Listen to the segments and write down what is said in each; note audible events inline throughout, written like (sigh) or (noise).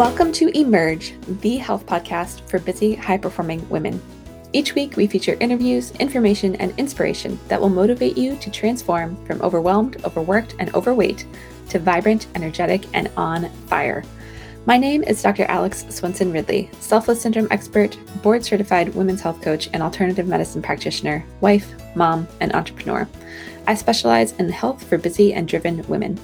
Welcome to Emerge, the health podcast for busy, high performing women. Each week, we feature interviews, information, and inspiration that will motivate you to transform from overwhelmed, overworked, and overweight to vibrant, energetic, and on fire. My name is Dr. Alex Swenson Ridley, selfless syndrome expert, board certified women's health coach, and alternative medicine practitioner, wife, mom, and entrepreneur. I specialize in health for busy and driven women.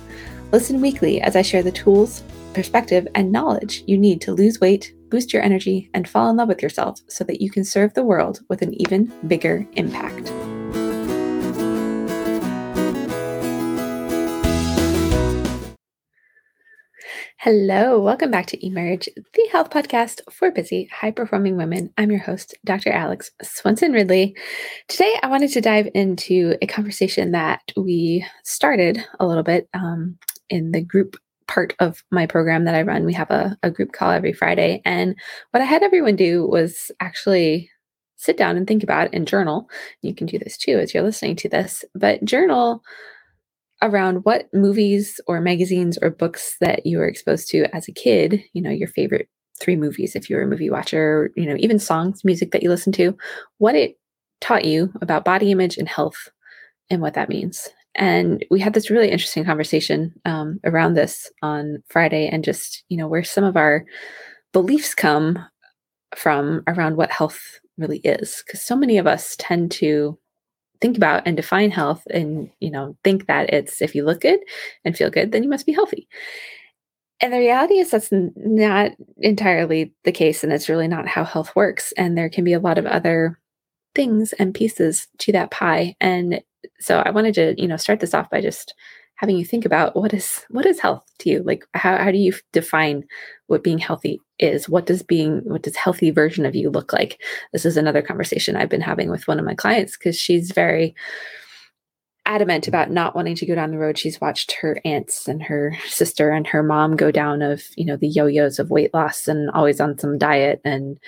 Listen weekly as I share the tools, perspective, and knowledge you need to lose weight, boost your energy, and fall in love with yourself so that you can serve the world with an even bigger impact. Hello, welcome back to Emerge, the health podcast for busy, high performing women. I'm your host, Dr. Alex Swenson Ridley. Today, I wanted to dive into a conversation that we started a little bit um, in the group part of my program that I run. We have a, a group call every Friday. And what I had everyone do was actually sit down and think about and journal. You can do this too as you're listening to this, but journal around what movies or magazines or books that you were exposed to as a kid, you know, your favorite three movies if you're a movie watcher, you know, even songs, music that you listen to, what it taught you about body image and health and what that means. And we had this really interesting conversation um, around this on Friday, and just, you know, where some of our beliefs come from around what health really is. Because so many of us tend to think about and define health and, you know, think that it's if you look good and feel good, then you must be healthy. And the reality is that's not entirely the case, and it's really not how health works. And there can be a lot of other things and pieces to that pie. And so I wanted to, you know, start this off by just having you think about what is what is health to you? Like how how do you define what being healthy is? What does being what does healthy version of you look like? This is another conversation I've been having with one of my clients because she's very adamant about not wanting to go down the road she's watched her aunts and her sister and her mom go down of you know the yo-yos of weight loss and always on some diet and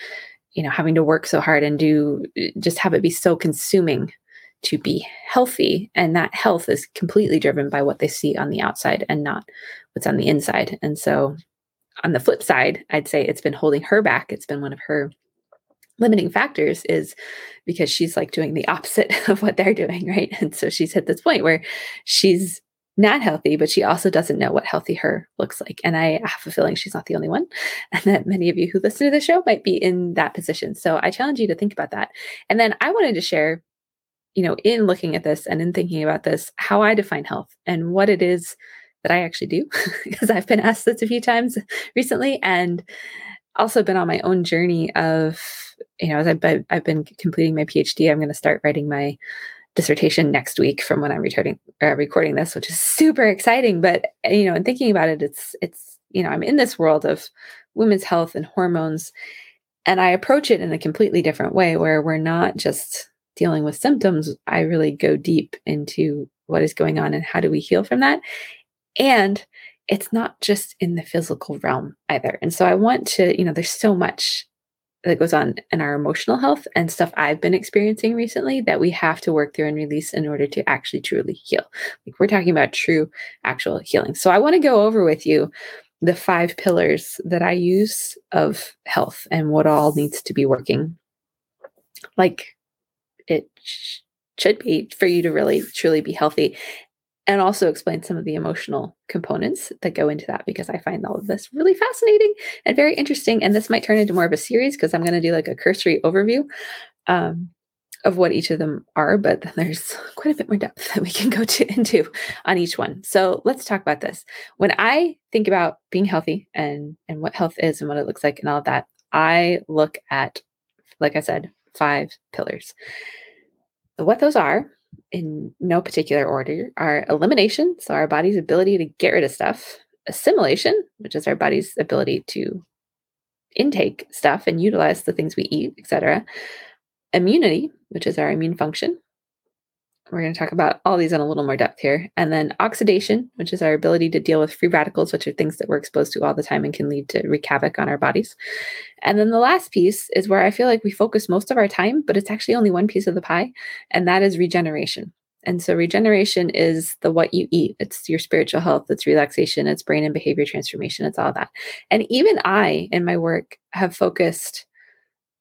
you know having to work so hard and do just have it be so consuming to be healthy. And that health is completely driven by what they see on the outside and not what's on the inside. And so, on the flip side, I'd say it's been holding her back. It's been one of her limiting factors is because she's like doing the opposite (laughs) of what they're doing, right? And so she's hit this point where she's not healthy, but she also doesn't know what healthy her looks like. And I have a feeling she's not the only one, (laughs) and that many of you who listen to the show might be in that position. So I challenge you to think about that. And then I wanted to share you know, in looking at this and in thinking about this, how I define health and what it is that I actually do, (laughs) because I've been asked this a few times (laughs) recently and also been on my own journey of, you know, as I've, I've been completing my PhD, I'm going to start writing my dissertation next week from when I'm recording, uh, recording this, which is super exciting. But, you know, and thinking about it, it's, it's, you know, I'm in this world of women's health and hormones and I approach it in a completely different way where we're not just dealing with symptoms, I really go deep into what is going on and how do we heal from that. And it's not just in the physical realm either. And so I want to, you know, there's so much that goes on in our emotional health and stuff I've been experiencing recently that we have to work through and release in order to actually truly heal. Like we're talking about true actual healing. So I want to go over with you the five pillars that I use of health and what all needs to be working. Like it sh- should be for you to really truly be healthy and also explain some of the emotional components that go into that because I find all of this really fascinating and very interesting. And this might turn into more of a series because I'm going to do like a cursory overview um, of what each of them are, but there's (laughs) quite a bit more depth that we can go to (laughs) into on each one. So let's talk about this. When I think about being healthy and and what health is and what it looks like and all of that, I look at, like I said, five pillars. What those are, in no particular order, are elimination, so our body's ability to get rid of stuff, assimilation, which is our body's ability to intake stuff and utilize the things we eat, etc. Immunity, which is our immune function, we're going to talk about all these in a little more depth here. And then oxidation, which is our ability to deal with free radicals, which are things that we're exposed to all the time and can lead to wreak havoc on our bodies. And then the last piece is where I feel like we focus most of our time, but it's actually only one piece of the pie, and that is regeneration. And so regeneration is the what you eat. It's your spiritual health, it's relaxation, it's brain and behavior transformation, it's all that. And even I in my work have focused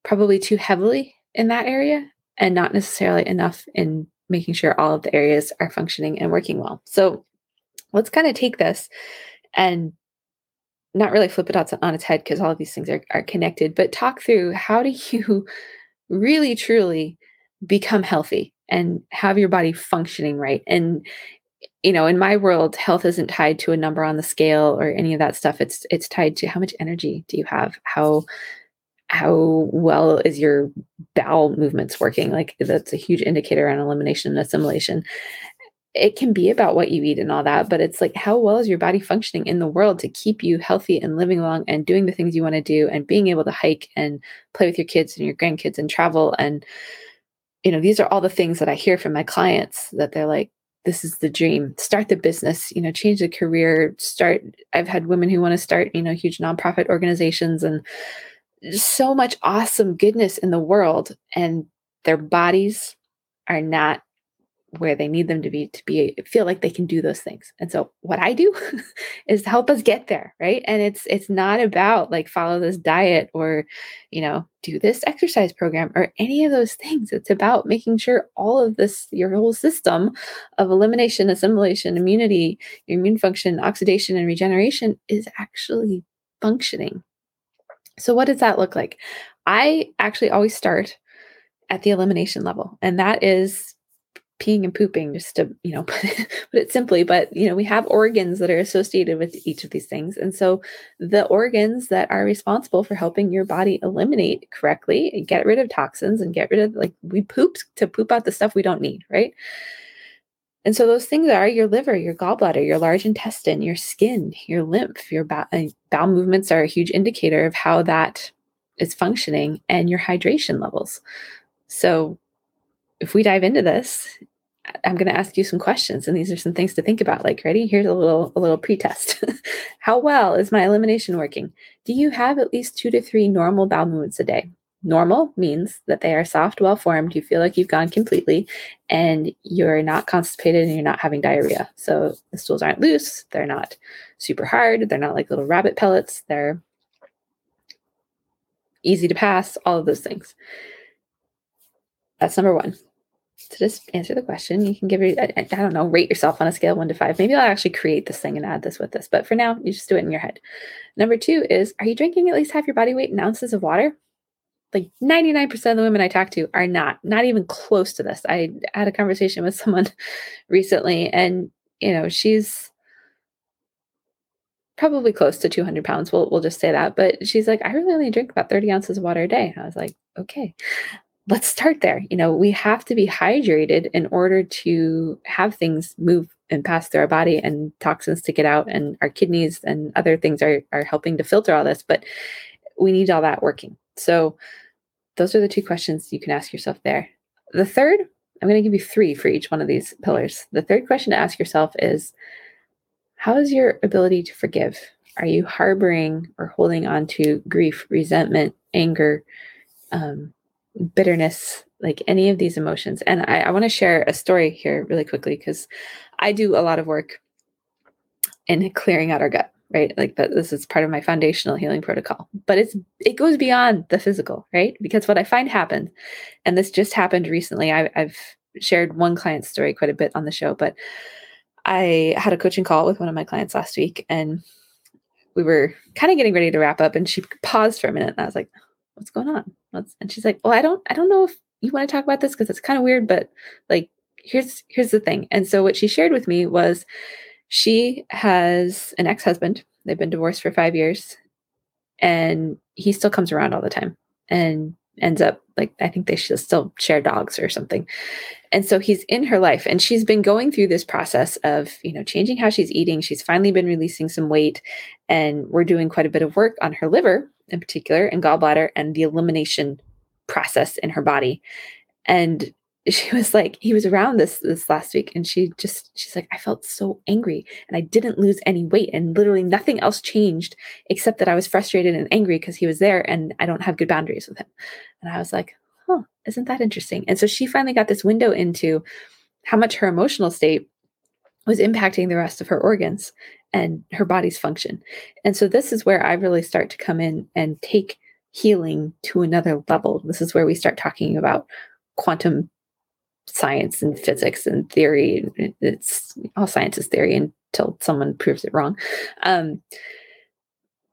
probably too heavily in that area and not necessarily enough in making sure all of the areas are functioning and working well. So let's kind of take this and not really flip it on its head because all of these things are, are connected, but talk through how do you (laughs) really truly become healthy and have your body functioning right. And you know, in my world, health isn't tied to a number on the scale or any of that stuff. It's it's tied to how much energy do you have? How how well is your bowel movements working? Like that's a huge indicator on elimination and assimilation. It can be about what you eat and all that, but it's like how well is your body functioning in the world to keep you healthy and living long and doing the things you want to do and being able to hike and play with your kids and your grandkids and travel? And you know these are all the things that I hear from my clients that they're like this is the dream. Start the business you know change the career start I've had women who want to start you know huge nonprofit organizations and so much awesome goodness in the world and their bodies are not where they need them to be to be feel like they can do those things. And so what i do (laughs) is help us get there right? And it's it's not about like follow this diet or you know do this exercise program or any of those things. It's about making sure all of this your whole system of elimination assimilation immunity your immune function oxidation and regeneration is actually functioning so what does that look like? I actually always start at the elimination level and that is peeing and pooping just to you know put (laughs) it, put it simply but you know we have organs that are associated with each of these things and so the organs that are responsible for helping your body eliminate correctly and get rid of toxins and get rid of like we poop to poop out the stuff we don't need right and so those things are your liver your gallbladder your large intestine your skin your lymph your bowel, uh, bowel movements are a huge indicator of how that is functioning and your hydration levels so if we dive into this, I'm going to ask you some questions, and these are some things to think about. Like, ready? Here's a little a little pretest. (laughs) How well is my elimination working? Do you have at least two to three normal bowel movements a day? Normal means that they are soft, well formed. You feel like you've gone completely, and you're not constipated, and you're not having diarrhea. So the stools aren't loose. They're not super hard. They're not like little rabbit pellets. They're easy to pass. All of those things. That's number one to just answer the question, you can give it, I, I, don't know, rate yourself on a scale one to five. Maybe I'll actually create this thing and add this with this. But for now, you just do it in your head. Number two is Are you drinking at least half your body weight in ounces of water? Like 99% of the women I talk to are not, not even close to this. I had a conversation with (laughs) someone recently, and, you know, she's probably close to 200 pounds. We'll, we'll just say that. But she's like, I really only drink about 30 ounces of water a day. I was like, okay let's start there. You know, we have to be hydrated in order to have things move and pass through our body and toxins to get out and our kidneys and other things are are helping to filter all this, but we need all that working. So those are the two questions you can ask yourself there. The third, I'm going to give you three for each one of these pillars. The third question to ask yourself is how is your ability to forgive? Are you harboring or holding on to grief, resentment, anger, um, bitterness, like any of these emotions. And I, I want to share a story here really quickly because I do a lot of work in clearing out our gut, right? Like that this is part of my foundational healing protocol. But it's it goes beyond the physical, right? Because what I find happens, and this just happened recently. I, I've shared one client's story quite a bit on the show, but I had a coaching call with one of my clients last week and we were kind of getting ready to wrap up and she paused for a minute and I was like, what's going on? What's, and she's like, well, I don't, I don't know if you want to talk about this because it's kind of weird, but like, here's, here's the thing. And so what she shared with me was she has an ex-husband. They've been divorced for five years and he still comes around all the time and ends up like, I think they should still share dogs or something. And so he's in her life and she's been going through this process of, you know, changing how she's eating. She's finally been releasing some weight and we're doing quite a bit of work on her liver in particular and gallbladder and the elimination process in her body. And she was like, he was around this this last week, and she just she's like, I felt so angry, and I didn't lose any weight, and literally nothing else changed except that I was frustrated and angry because he was there, and I don't have good boundaries with him. And I was like, huh, isn't that interesting? And so she finally got this window into how much her emotional state was impacting the rest of her organs and her body's function. And so this is where I really start to come in and take healing to another level. This is where we start talking about quantum science and physics and theory. It's all science is theory until someone proves it wrong. Um,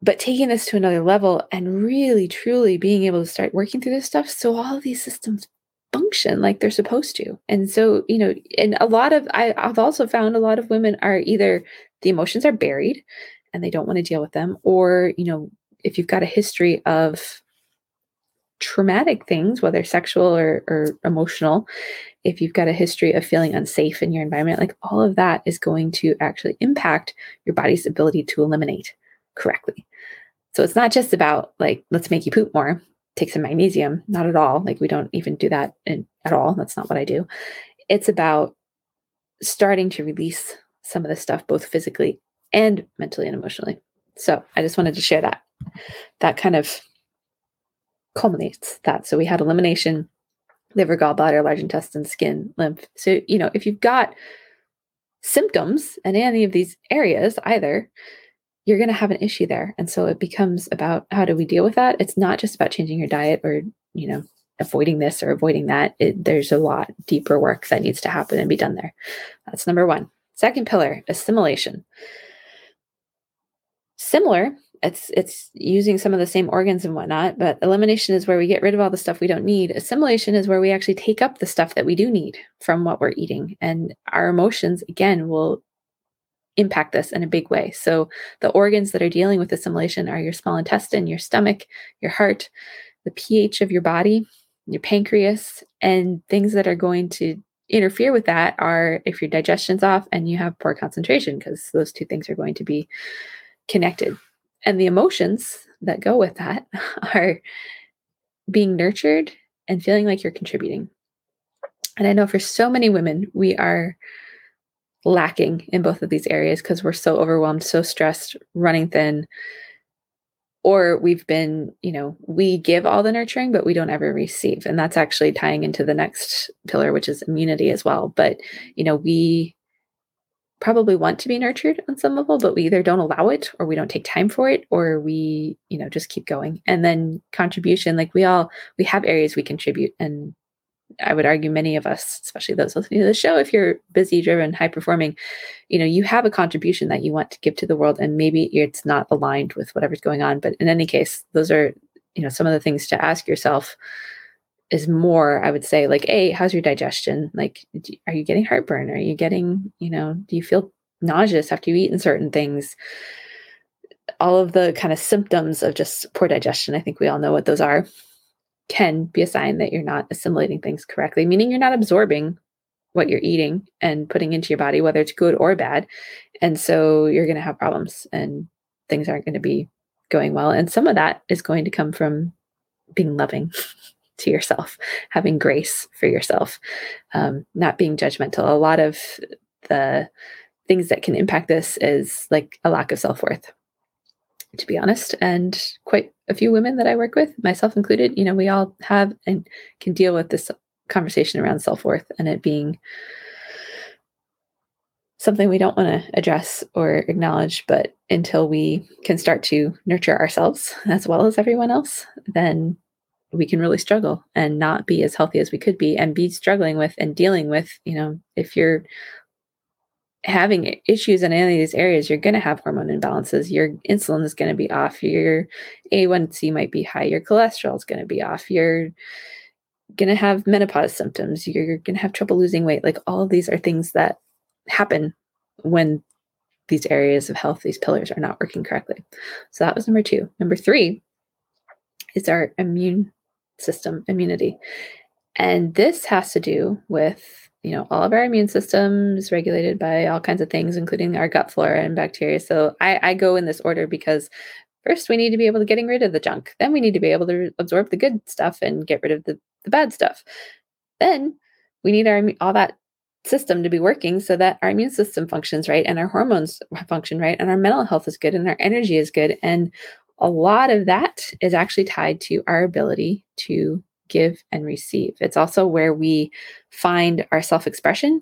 but taking this to another level and really truly being able to start working through this stuff so all of these systems function like they're supposed to and so you know and a lot of I, i've also found a lot of women are either the emotions are buried and they don't want to deal with them or you know if you've got a history of traumatic things whether sexual or, or emotional if you've got a history of feeling unsafe in your environment like all of that is going to actually impact your body's ability to eliminate correctly. So it's not just about like let's make you poop more take some magnesium not at all. Like we don't even do that in, at all. That's not what i do. It's about starting to release some of the stuff both physically and mentally and emotionally. So i just wanted to share that that kind of culminates that. So we had elimination liver gallbladder large intestine skin lymph. So you know if you've got symptoms in any of these areas either you're going to have an issue there. And so it becomes about how do we deal with that? It's not just about changing your diet or you know avoiding this or avoiding that. It, there's a lot deeper work that needs to happen and be done there. That's number one. Second pillar assimilation. Similar it's it's using some of the same organs and whatnot but elimination is where we get rid of all the stuff we don't need assimilation is where we actually take up the stuff that we do need from what we're eating and our emotions again will impact this in a big way. So, the organs that are dealing with assimilation are your small intestine, your stomach, your heart, the pH of your body, your pancreas, and things that are going to interfere with that are if your digestion's off and you have poor concentration, because those two things are going to be connected. And the emotions that go with that (laughs) are being nurtured and feeling like you're contributing. And I know for so many women, we are lacking in both of these areas because we're so overwhelmed, so stressed, running thin. Or we've been, you know, we give all the nurturing, but we don't ever receive. And that's actually tying into the next pillar, which is immunity as well. But, you know, we probably want to be nurtured on some level, but we either don't allow it or we don't take time for it or we, you know, just keep going. And then contribution, like we all, we have areas we contribute and I would argue many of us, especially those listening to the show, if you're busy, driven, high performing, you know, you have a contribution that you want to give to the world, and maybe it's not aligned with whatever's going on. But in any case, those are, you know, some of the things to ask yourself is more, I would say, like, A, how's your digestion? Like, are you getting heartburn? Are you getting, you know, do you feel nauseous after you've eaten certain things? All of the kind of symptoms of just poor digestion, I think we all know what those are can be a sign that you're not assimilating things correctly, meaning you're not absorbing what you're eating and putting into your body, whether it's good or bad. And so you're going to have problems and things aren't going to be going well. And some of that is going to come from being loving (laughs) to yourself, having grace for yourself, um, not being judgmental. A lot of the things that can impact this is like a lack of self worth to be honest. And quite a few women that I work with, myself included, you know, we all have and can deal with this conversation around self worth and it being something we don't want to address or acknowledge. But until we can start to nurture ourselves as well as everyone else, then we can really struggle and not be as healthy as we could be and be struggling with and dealing with, you know, if you're having issues in any of these areas, you're going to have hormone imbalances. Your insulin is going to be off. Your A1C might be high. Your cholesterol is going to be off. You're going to have menopause symptoms. You're going to have trouble losing weight. Like all of these are things that happen when these areas of health, these pillars are not working correctly. So that was number two. Number three is our immune system, immunity. And this has to do with you know, all of our immune system is regulated by all kinds of things, including our gut flora and bacteria. So I, I go in this order because first we need to be able to getting rid of the junk. Then we need to be able to absorb the good stuff and get rid of the, the bad stuff. Then we need our all that system to be working so that our immune system functions right and our hormones function right and our mental health is good and our energy is good. And a lot of that is actually tied to our ability to give and receive. It's also where we find our self expression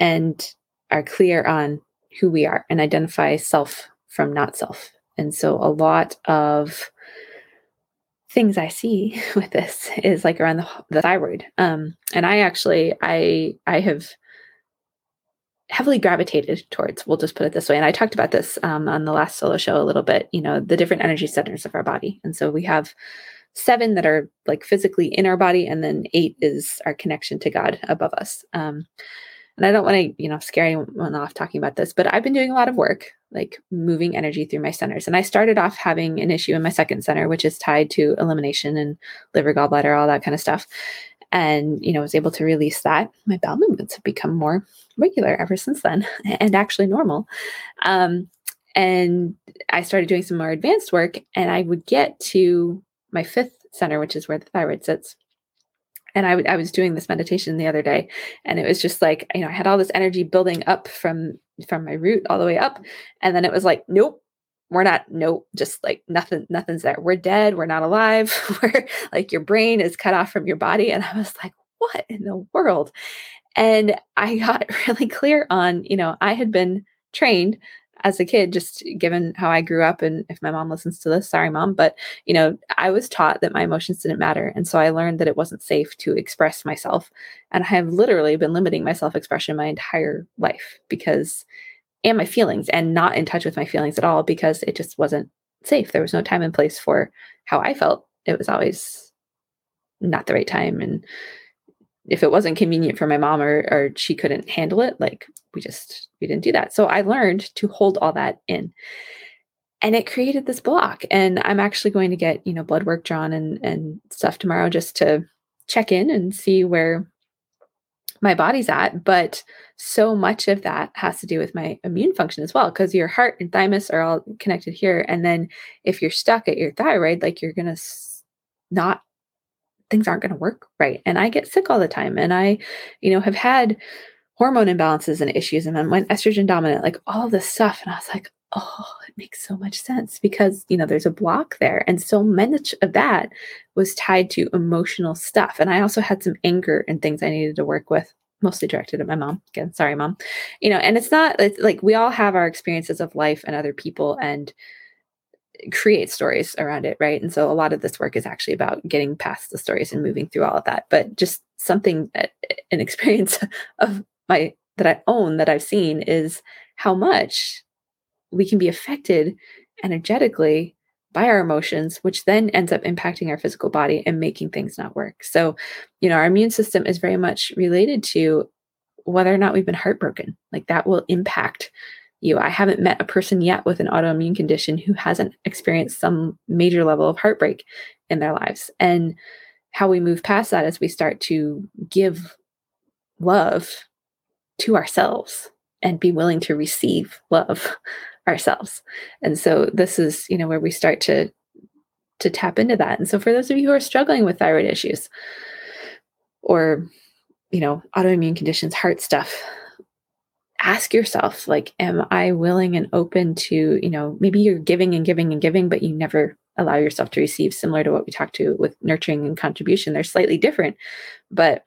and are clear on who we are and identify self from not self. And so a lot of things I see (laughs) with this is like around the, the thyroid. Um, and I actually, I, I have heavily gravitated towards, we'll just put it this way. And I talked about this um, on the last solo show a little bit, you know, the different energy centers of our body. And so we have seven that are like physically in our body, and then eight is our connection to God above us. Um, and I don't want to, you know, scare anyone off talking about this, but I've been doing a lot of work, like moving energy through my centers. And I started off having an issue in my second center, which is tied to elimination and liver, gallbladder, all that kind of stuff. And, you know, was able to release that. My bowel movements have become more regular ever since then (laughs) and actually normal. Um, and I started doing some more advanced work, and I would get to my fifth center, which is where the thyroid sits and I, w- I was doing this meditation the other day and it was just like you know i had all this energy building up from from my root all the way up and then it was like nope we're not nope just like nothing nothing's there we're dead we're not alive (laughs) we're like your brain is cut off from your body and i was like what in the world and i got (laughs) really clear on you know i had been trained as a kid, just given how I grew up, and if my mom listens to this, sorry, mom, but you know, I was taught that my emotions didn't matter. And so I learned that it wasn't safe to express myself. And I have literally been limiting my self expression my entire life because, and my feelings, and not in touch with my feelings at all because it just wasn't safe. There was no time and place for how I felt. It was always not the right time. And if it wasn't convenient for my mom or, or she couldn't handle it, like we just we didn't do that. So I learned to hold all that in. And it created this block. And I'm actually going to get, you know, blood work drawn and and stuff tomorrow just to check in and see where my body's at. But so much of that has to do with my immune function as well, because your heart and thymus are all connected here. And then if you're stuck at your thyroid, like you're going to not things aren't going to work right. And I get sick all the time. And I, you know, have had hormone imbalances and issues and then went estrogen dominant, like all this stuff. And I was like, oh, it makes so much sense because, you know, there's a block there. And so much of that was tied to emotional stuff. And I also had some anger and things I needed to work with mostly directed at my mom again sorry mom you know and it's not it's like we all have our experiences of life and other people and create stories around it, right? And so a lot of this work is actually about getting past the stories and moving through all of that. But just something that an experience (laughs) of my that I own that I've seen is how much we can be affected energetically by our emotions, which then ends up impacting our physical body and making things not work. So, you know, our immune system is very much related to whether or not we've been heartbroken. Like that will impact you. I haven't met a person yet with an autoimmune condition who hasn't experienced some major level of heartbreak in their lives. And how we move past that is we start to give love to ourselves and be willing to receive love (laughs) ourselves. And so this is, you know, where we start to to tap into that. And so for those of you who are struggling with thyroid issues or you know, autoimmune conditions, heart stuff, ask yourself like am i willing and open to you know maybe you're giving and giving and giving but you never allow yourself to receive similar to what we talked to with nurturing and contribution they're slightly different but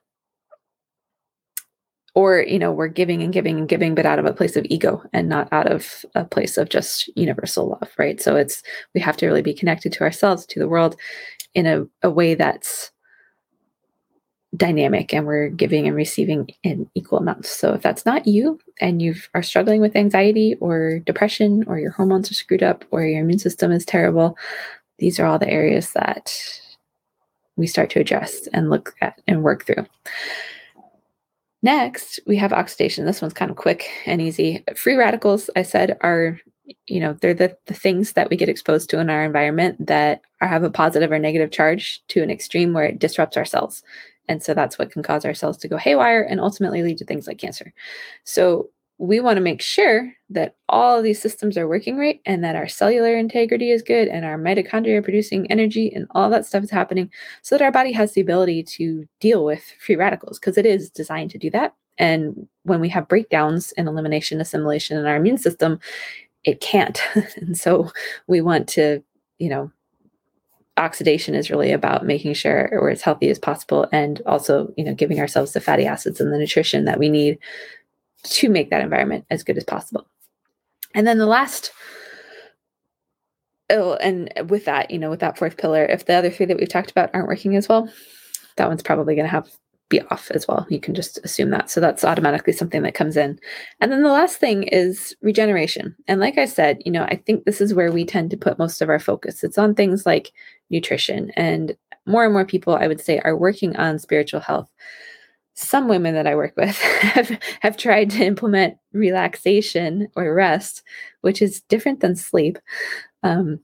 or you know we're giving and giving and giving but out of a place of ego and not out of a place of just universal love right so it's we have to really be connected to ourselves to the world in a, a way that's dynamic and we're giving and receiving in equal amounts. So if that's not you and you are struggling with anxiety or depression or your hormones are screwed up or your immune system is terrible, these are all the areas that we start to address and look at and work through. Next, we have oxidation. This one's kind of quick and easy. Free radicals, I said, are you know they're the, the things that we get exposed to in our environment that are, have a positive or negative charge to an extreme where it disrupts our cells and so that's what can cause our cells to go haywire and ultimately lead to things like cancer. So we want to make sure that all of these systems are working right and that our cellular integrity is good and our mitochondria are producing energy and all that stuff is happening so that our body has the ability to deal with free radicals because it is designed to do that. And when we have breakdowns in elimination, assimilation in our immune system, it can't. (laughs) and so we want to, you know, oxidation is really about making sure we're as healthy as possible and also, you know, giving ourselves the fatty acids and the nutrition that we need to make that environment as good as possible. And then the last oh, and with that, you know, with that fourth pillar, if the other three that we've talked about aren't working as well, that one's probably going to have be off as well. You can just assume that. So that's automatically something that comes in. And then the last thing is regeneration. And like I said, you know, I think this is where we tend to put most of our focus. It's on things like nutrition. And more and more people, I would say, are working on spiritual health. Some women that I work with (laughs) have, have tried to implement relaxation or rest, which is different than sleep. Um,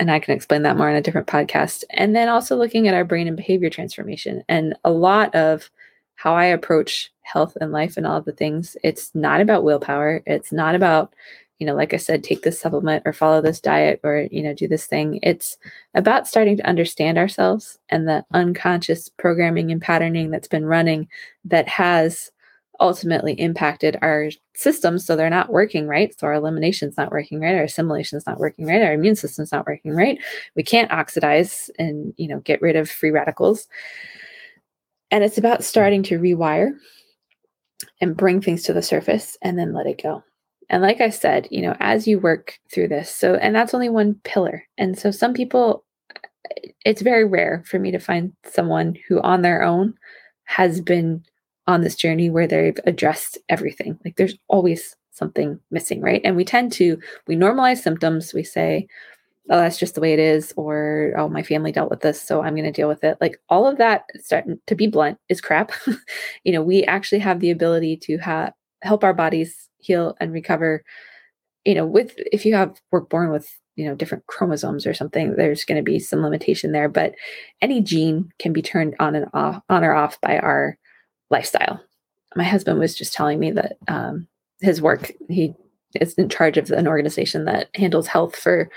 and I can explain that more in a different podcast. And then also looking at our brain and behavior transformation. And a lot of how I approach health and life and all of the things, it's not about willpower. It's not about, you know, like I said, take this supplement or follow this diet or, you know, do this thing. It's about starting to understand ourselves and the unconscious programming and patterning that's been running that has ultimately impacted our systems so they're not working right? So our elimination's not working right? Our assimilation's not working right? Our immune system's not working right? We can't oxidize and you know get rid of free radicals. And it's about starting to rewire and bring things to the surface and then let it go and like i said you know as you work through this so and that's only one pillar and so some people it's very rare for me to find someone who on their own has been on this journey where they've addressed everything. Like there's always something missing, right? And we tend to we normalize symptoms. We say, "Oh, that's just the way it is," or "Oh, my family dealt with this, so I'm going to deal with it." Like all of that, to be blunt, is crap. (laughs) you know, we actually have the ability to have help our bodies heal and recover. You know, with if you have we're born with you know different chromosomes or something there's going to be some limitation there but any gene can be turned on and off on or off by our lifestyle. My husband was just telling me that um, his work, he is in charge of an organization that handles health for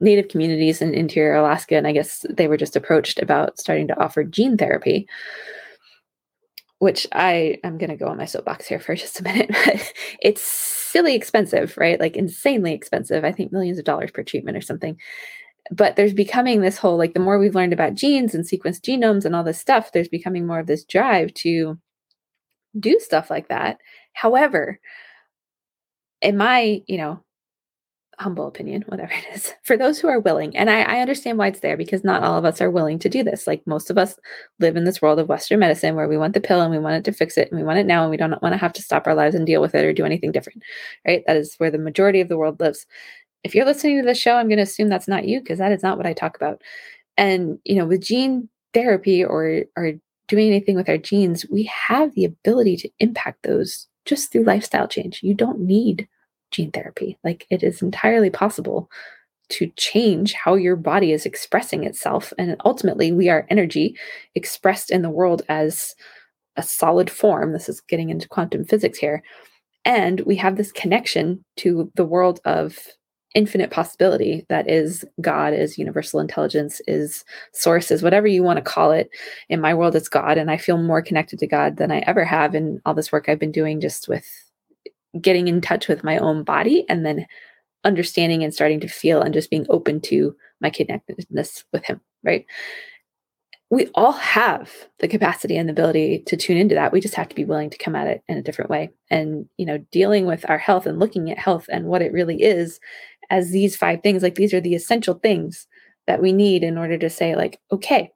Native communities in interior Alaska. And I guess they were just approached about starting to offer gene therapy, which I am going to go on my soapbox here for (laughs) just a minute. it's silly expensive, right? Like insanely expensive. I think millions of dollars per treatment or something but there's becoming this whole like the more we've learned about genes and sequenced genomes and all this stuff there's becoming more of this drive to do stuff like that. However, in my, you know, humble opinion, whatever it is, for those who are willing, and I, I, understand why it's there because not all of us are willing to do this. Like most of us live in this world of Western medicine where we want the pill and we want it to fix it and we want it now and we don't want to have to stop our lives and deal with it or do anything different, right? That is where the majority of the world lives. If you're listening to this show, I'm going to assume that's not you because that is not what I talk about. And, you know, with gene therapy or, or doing anything with our genes, we have the ability to impact those just through lifestyle change. You don't need gene therapy. Like it is entirely possible to change how your body is expressing itself. And ultimately, we are energy expressed in the world as a solid form. This is getting into quantum physics here. And we have this connection to the world of infinite possibility that is God, is universal intelligence, is source, is whatever you want to call it. In my world, it's God. And I feel more connected to God than I ever have in all this work I've been doing just with getting in touch with my own body and then understanding and starting to feel and just being open to my connectedness with Him, right? We all have the capacity and the ability to tune into that. We just have to be willing to come at it in a different way. And, you know, dealing with our health and looking at health and what it really is as these five things like these are the essential things that we need in order to say like okay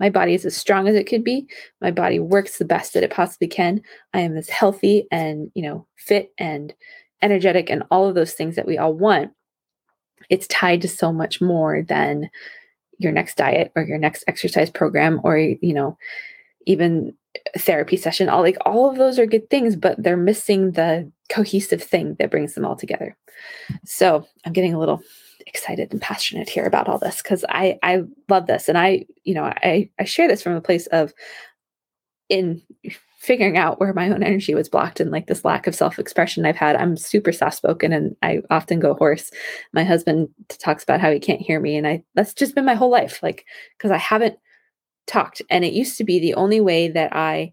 my body is as strong as it could be. My body works the best that it possibly can. I am as healthy and you know fit and energetic and all of those things that we all want. It's tied to so much more than your next diet or your next exercise program or you know even therapy session. All like all of those are good things but they're missing the cohesive thing that brings them all together. So i'm getting a little excited and passionate here about all this because i i love this and i you know i i share this from a place of in figuring out where my own energy was blocked and like this lack of self-expression I've had. I'm super soft-spoken and I often go hoarse. My husband talks about how he can't hear me and I that's just been my whole life like cuz I haven't talked. And it used to be the only way that I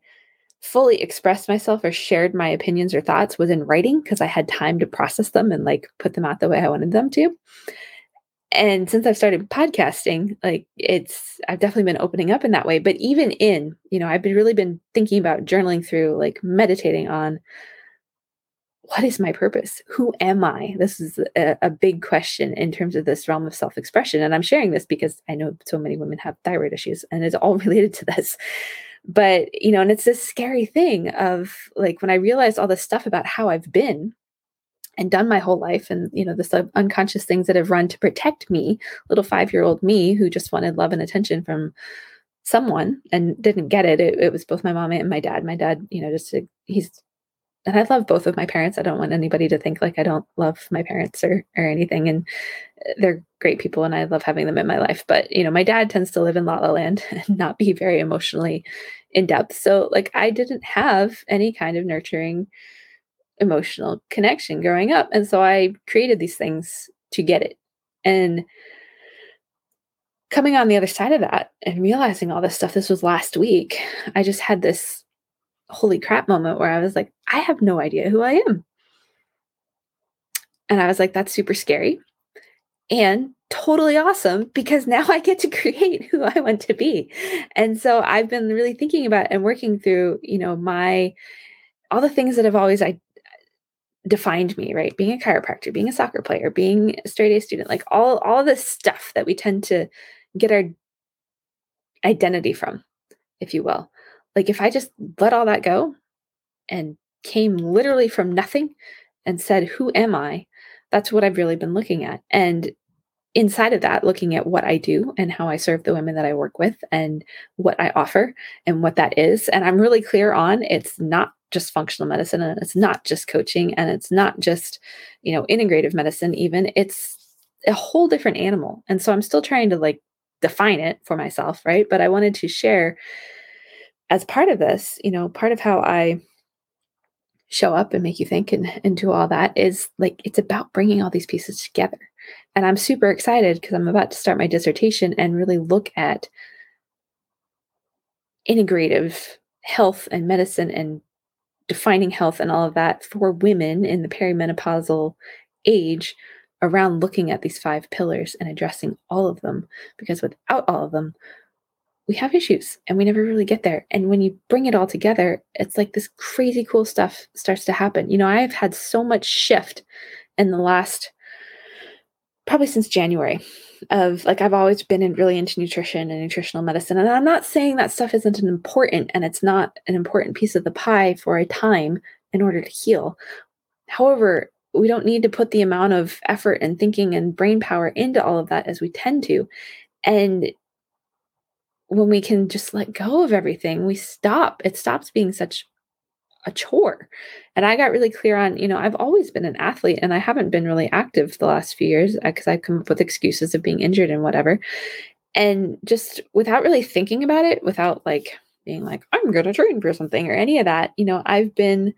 fully expressed myself or shared my opinions or thoughts was in writing because I had time to process them and like put them out the way I wanted them to. and since I've started podcasting, like it's I've definitely been opening up in that way. But even in, you know, I've been really been thinking about journaling through, like meditating on what is my purpose? Who am I? This is a, a big question in terms of this realm of self expression. And I'm sharing this because I know so many women have thyroid issues and it's all (laughs) related to this. But, you know, and it's this scary thing of like when I realized all this stuff about how I've been and done my whole life and you know the unconscious things that have run to protect me little five year old me who just wanted love and attention from someone and didn't get it. it. it was both my mom and my dad my dad you know just he's and I love both of my parents. I don't want anybody to think like I don't love my parents or or anything. And uh, they're great people, and I love having them in my life. But you know, my dad tends to live in La La Land (laughs) and not be very emotionally in depth. So like, I didn't have any kind of nurturing emotional connection growing up, and so I created these things to get it. And coming on the other side of that and realizing all this stuff, this was last week. I just had this holy crap moment where I was like, I have no idea who I am. And I was like, that's super scary and totally awesome because now I get to create (laughs) who I want to be. And so I've been really thinking about and working through, you know, my all the things that have always I defined me, right? Being a chiropractor, being a soccer player, being a straight A student, like all all this stuff that we tend to get our identity from, if you will. Like if I just let all that go and came literally from nothing and said, Who am I? That's what I've really been looking at. And inside of that, looking at what I do and how I serve the women that I work with and what I offer and what that is. And I'm really clear on it's not just functional medicine and it's not just coaching and it's not just, you know, integrative medicine, even. It's a whole different animal. And so I'm still trying to like define it for myself, right? But I wanted to share as part of this, you know, part of how I show up and make you think and, and do all that is like it's about bringing all these pieces together. And I'm super excited because I'm about to start my dissertation and really look at integrative health and medicine and defining health and all of that for women in the perimenopausal age around looking at these five pillars and addressing all of them because without all of them we have issues and we never really get there. And when you bring it all together, it's like this crazy cool stuff starts to happen. You know, I've had so much shift in the last probably since January of like I've always been in really into nutrition and nutritional medicine. And I'm not saying that stuff isn't an important and it's not an important piece of the pie for a time in order to heal. However, we don't need to put the amount of effort and thinking and brain power into all of that as we tend to. And when we can just let go of everything, we stop. It stops being such a chore. And I got really clear on, you know, I've always been an athlete and I haven't been really active the last few years because uh, I've come up with excuses of being injured and whatever. And just without really thinking about it, without like being like, I'm going to train for something or any of that, you know, I've been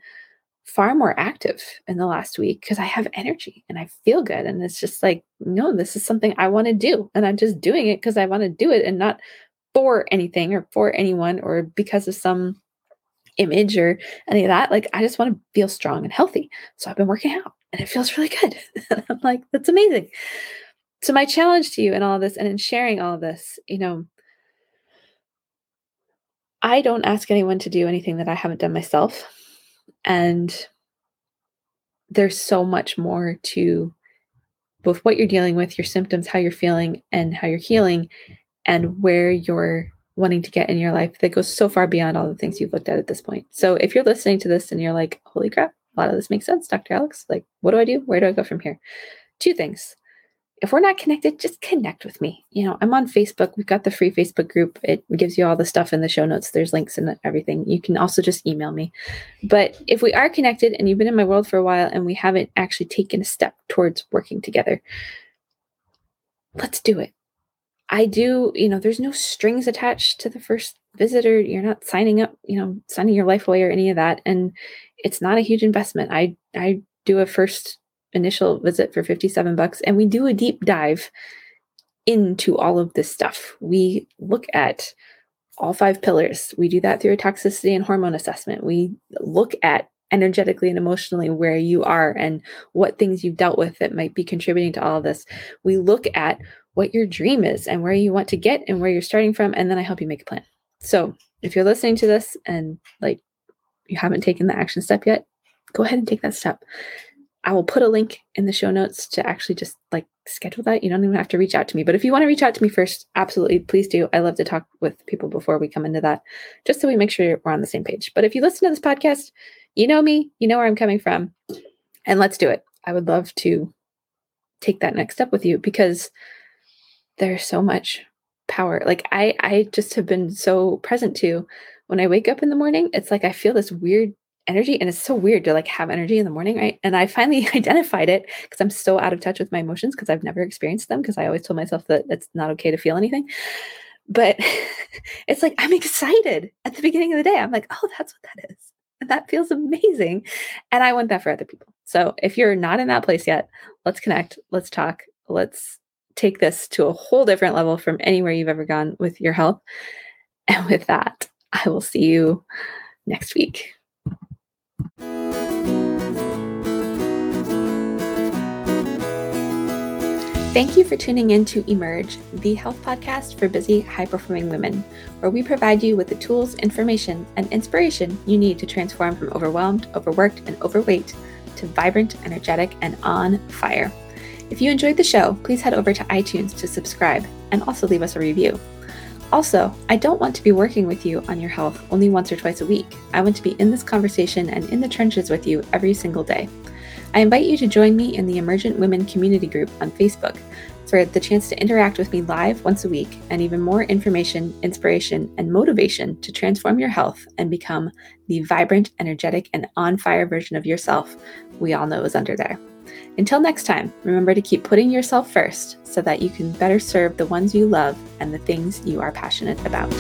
far more active in the last week because I have energy and I feel good. And it's just like, no, this is something I want to do. And I'm just doing it because I want to do it and not for anything or for anyone or because of some image or any of that. Like, I just want to feel strong and healthy. So I've been working out and it feels really good. (laughs) I'm like, that's amazing. So, my challenge to you in all this and in sharing all this, you know, I don't ask anyone to do anything that I haven't done myself. And there's so much more to both what you're dealing with, your symptoms, how you're feeling, and how you're healing and where you're wanting to get in your life that goes so far beyond all the things you've looked at at this point. So if you're listening to this and you're like, holy crap, a lot of this makes sense, Dr. Alex, like, what do I do? Where do I go from here? Two things. If we're not connected, just connect with me. You know, I'm on Facebook. We've got the free Facebook group. It gives you all the stuff in the show notes. There's links and everything. You can also just email me. But if we are connected and you've been in my world for a while and we haven't actually taken a step towards working together, let's do it I do, you know, there's no strings attached to the first visitor. You're not signing up, you know, signing your life away or any of that. And it's not a huge investment. I I do a first initial visit for 57 bucks and we do a deep dive into all of this stuff. We look at all five pillars. We do that through a toxicity and hormone assessment. We look at energetically and emotionally where you are and what things you've dealt with that might be contributing to all of this. We look at what your dream is and where you want to get and where you're starting from. And then I help you make a plan. So if you're listening to this and like you haven't taken the action step yet, go ahead and take that step. I will put a link in the show notes to actually just like schedule that. You don't even have to reach out to me. But if you want to reach out to me first, absolutely, please do. I love to talk with people before we come into that, just so we make sure we're on the same page. But if you listen to this podcast, you know me, you know where I'm coming from, and let's do it. I would love to take that next step with you because there's so much power. Like I I just have been so present to when I wake up in the morning, it's like I feel this weird energy and it's so weird to like have energy in the morning right? And i finally (laughs) identified it because i'm so out of touch with my emotions because i've never experienced them because i always told myself that it's not okay to feel anything. But (laughs) it's like i'm excited at the beginning of the day. I'm like oh that's what that is. And that feels amazing and i want that for other people. So if you're not in that place yet let's connect let's talk let's take this to a whole different level from anywhere you've ever gone with your health (laughs) and with that i will see you next week Thank you for tuning in to Emerge, the health podcast for busy, high performing women, where we provide you with the tools, information, and inspiration you need to transform from overwhelmed, overworked, and overweight to vibrant, energetic, and on fire. If you enjoyed the show, please head over to iTunes to subscribe and also leave us a review. Also, I don't want to be working with you on your health only once or twice a week. I want to be in this conversation and in the trenches with you every single day. I invite you to join me in the Emergent Women Community Group on Facebook for the chance to interact with me live once a week and even more information, inspiration, and motivation to transform your health and become the vibrant, energetic, and on fire version of yourself we all know is under there. Until next time, remember to keep putting yourself first so that you can better serve the ones you love and the things you are passionate about.